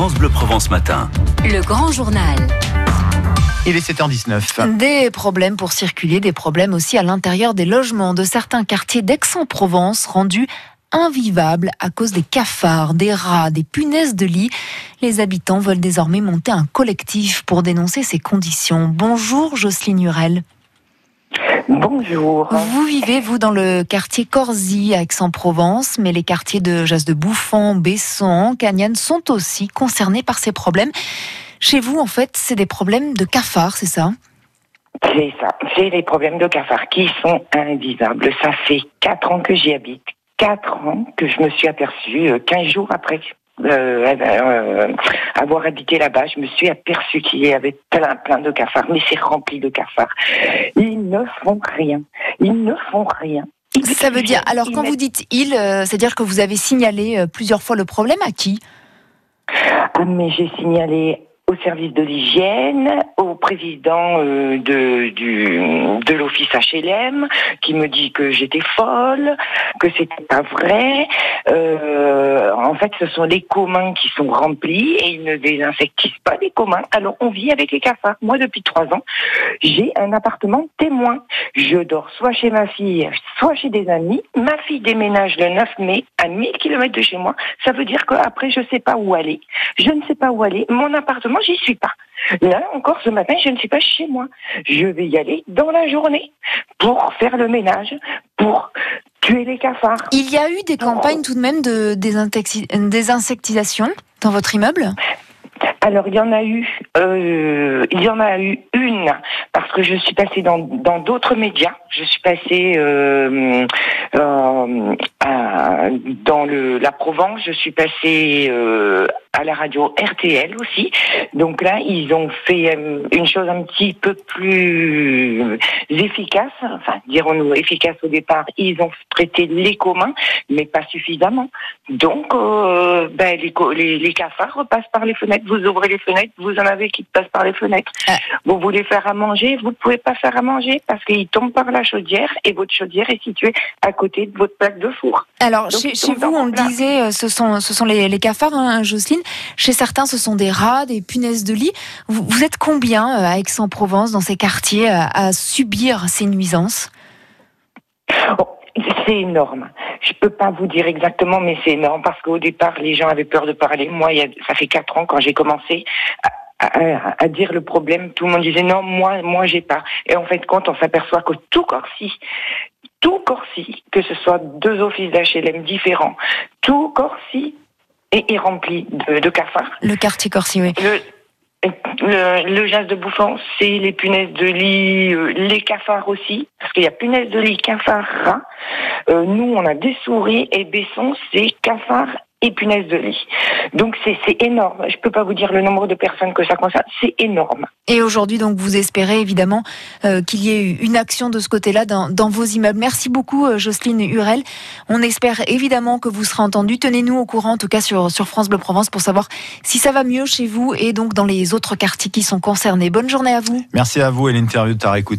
France Bleu Provence Matin. Le grand journal. Il est 7h19. Des problèmes pour circuler, des problèmes aussi à l'intérieur des logements de certains quartiers d'Aix-en-Provence rendus invivables à cause des cafards, des rats, des punaises de lit. Les habitants veulent désormais monter un collectif pour dénoncer ces conditions. Bonjour Jocelyne Hurel. Bonjour. Vous vivez, vous, dans le quartier Corzy à Aix-en-Provence, mais les quartiers de Jas de Bouffon, Besson, Cagnan sont aussi concernés par ces problèmes. Chez vous, en fait, c'est des problèmes de cafards, c'est ça? C'est ça. C'est les problèmes de cafards qui sont invisables. Ça fait quatre ans que j'y habite. Quatre ans que je me suis aperçue, euh, quinze jours après euh, euh, avoir habité là-bas, je me suis aperçue qu'il y avait plein, plein de cafards, mais c'est rempli de cafards. Ils ne font rien. Ils ne font rien. Ils- Ça veut dire, alors ils quand vous dites il, euh, c'est-à-dire que vous avez signalé euh, plusieurs fois le problème à qui? Ah, mais j'ai signalé au service de l'hygiène, au président euh, de, du, de l'office HLM, qui me dit que j'étais folle, que c'était pas vrai. Euh, en fait, ce sont les communs qui sont remplis et ils ne désinsectisent pas les communs. Alors, on vit avec les cafards. Moi, depuis trois ans, j'ai un appartement témoin. Je dors soit chez ma fille, soit chez des amis. Ma fille déménage le 9 mai à 1000 km de chez moi. Ça veut dire qu'après, je sais pas où aller. Je ne sais pas où aller. Mon appartement, j'y suis pas. Là, encore ce matin, je ne suis pas chez moi. Je vais y aller dans la journée pour faire le ménage, pour tuer les cafards. Il y a eu des campagnes tout de même de désinsectisation dans votre immeuble? Alors, il y en a eu, euh, il y en a eu une parce que je suis passée dans dans d'autres médias. Je suis passée euh, euh, à- dans le la Provence. Je suis passée à la radio RTL aussi. Donc là, ils ont fait euh, une chose un petit peu plus efficace. Enfin, dirons-nous efficace au départ. Ils ont traité les communs, mais pas suffisamment. Donc, euh, ben, les, co- les, les cafards repassent par les fenêtres. Vous ouvrez les fenêtres, vous en avez qui passent par les fenêtres. Ah. Vous voulez faire à manger, vous pouvez pas faire à manger parce qu'ils tombent par la chaudière et votre chaudière est située à côté de votre plaque de four. Alors, Donc, chez, vous, on le disait, euh, ce sont, ce sont les, les cafards, hein, Jocelyne. Chez certains, ce sont des rats, des punaises de lit. Vous, êtes combien euh, à Aix-en-Provence, dans ces quartiers, à, à subir ces nuisances? Bon, c'est énorme. Je peux pas vous dire exactement, mais c'est énorme parce qu'au départ, les gens avaient peur de parler. Moi, ça fait quatre ans quand j'ai commencé à dire le problème, tout le monde disait non, moi, moi, j'ai pas. Et en fait, quand on s'aperçoit que tout Corsi, tout Corsi, que ce soit deux offices d'HLM différents, tout Corsi est, est rempli de, de cafards. Le quartier Corsi, oui. Le, le, le jas de bouffon, c'est les punaises de lit, euh, les cafards aussi, parce qu'il y a punaises de lit, cafards, rats. Euh, nous, on a des souris et Besson, c'est cafards et punaises de lit. Donc c'est c'est énorme. Je peux pas vous dire le nombre de personnes que ça concerne. C'est énorme. Et aujourd'hui, donc, vous espérez évidemment euh, qu'il y ait eu une action de ce côté-là dans, dans vos immeubles. Merci beaucoup, euh, Jocelyne Hurel. On espère évidemment que vous serez entendu. Tenez-nous au courant, en tout cas sur, sur France Bleu Provence, pour savoir si ça va mieux chez vous et donc dans les autres quartiers qui sont concernés. Bonne journée à vous. Merci à vous et l'interview de ta écouté.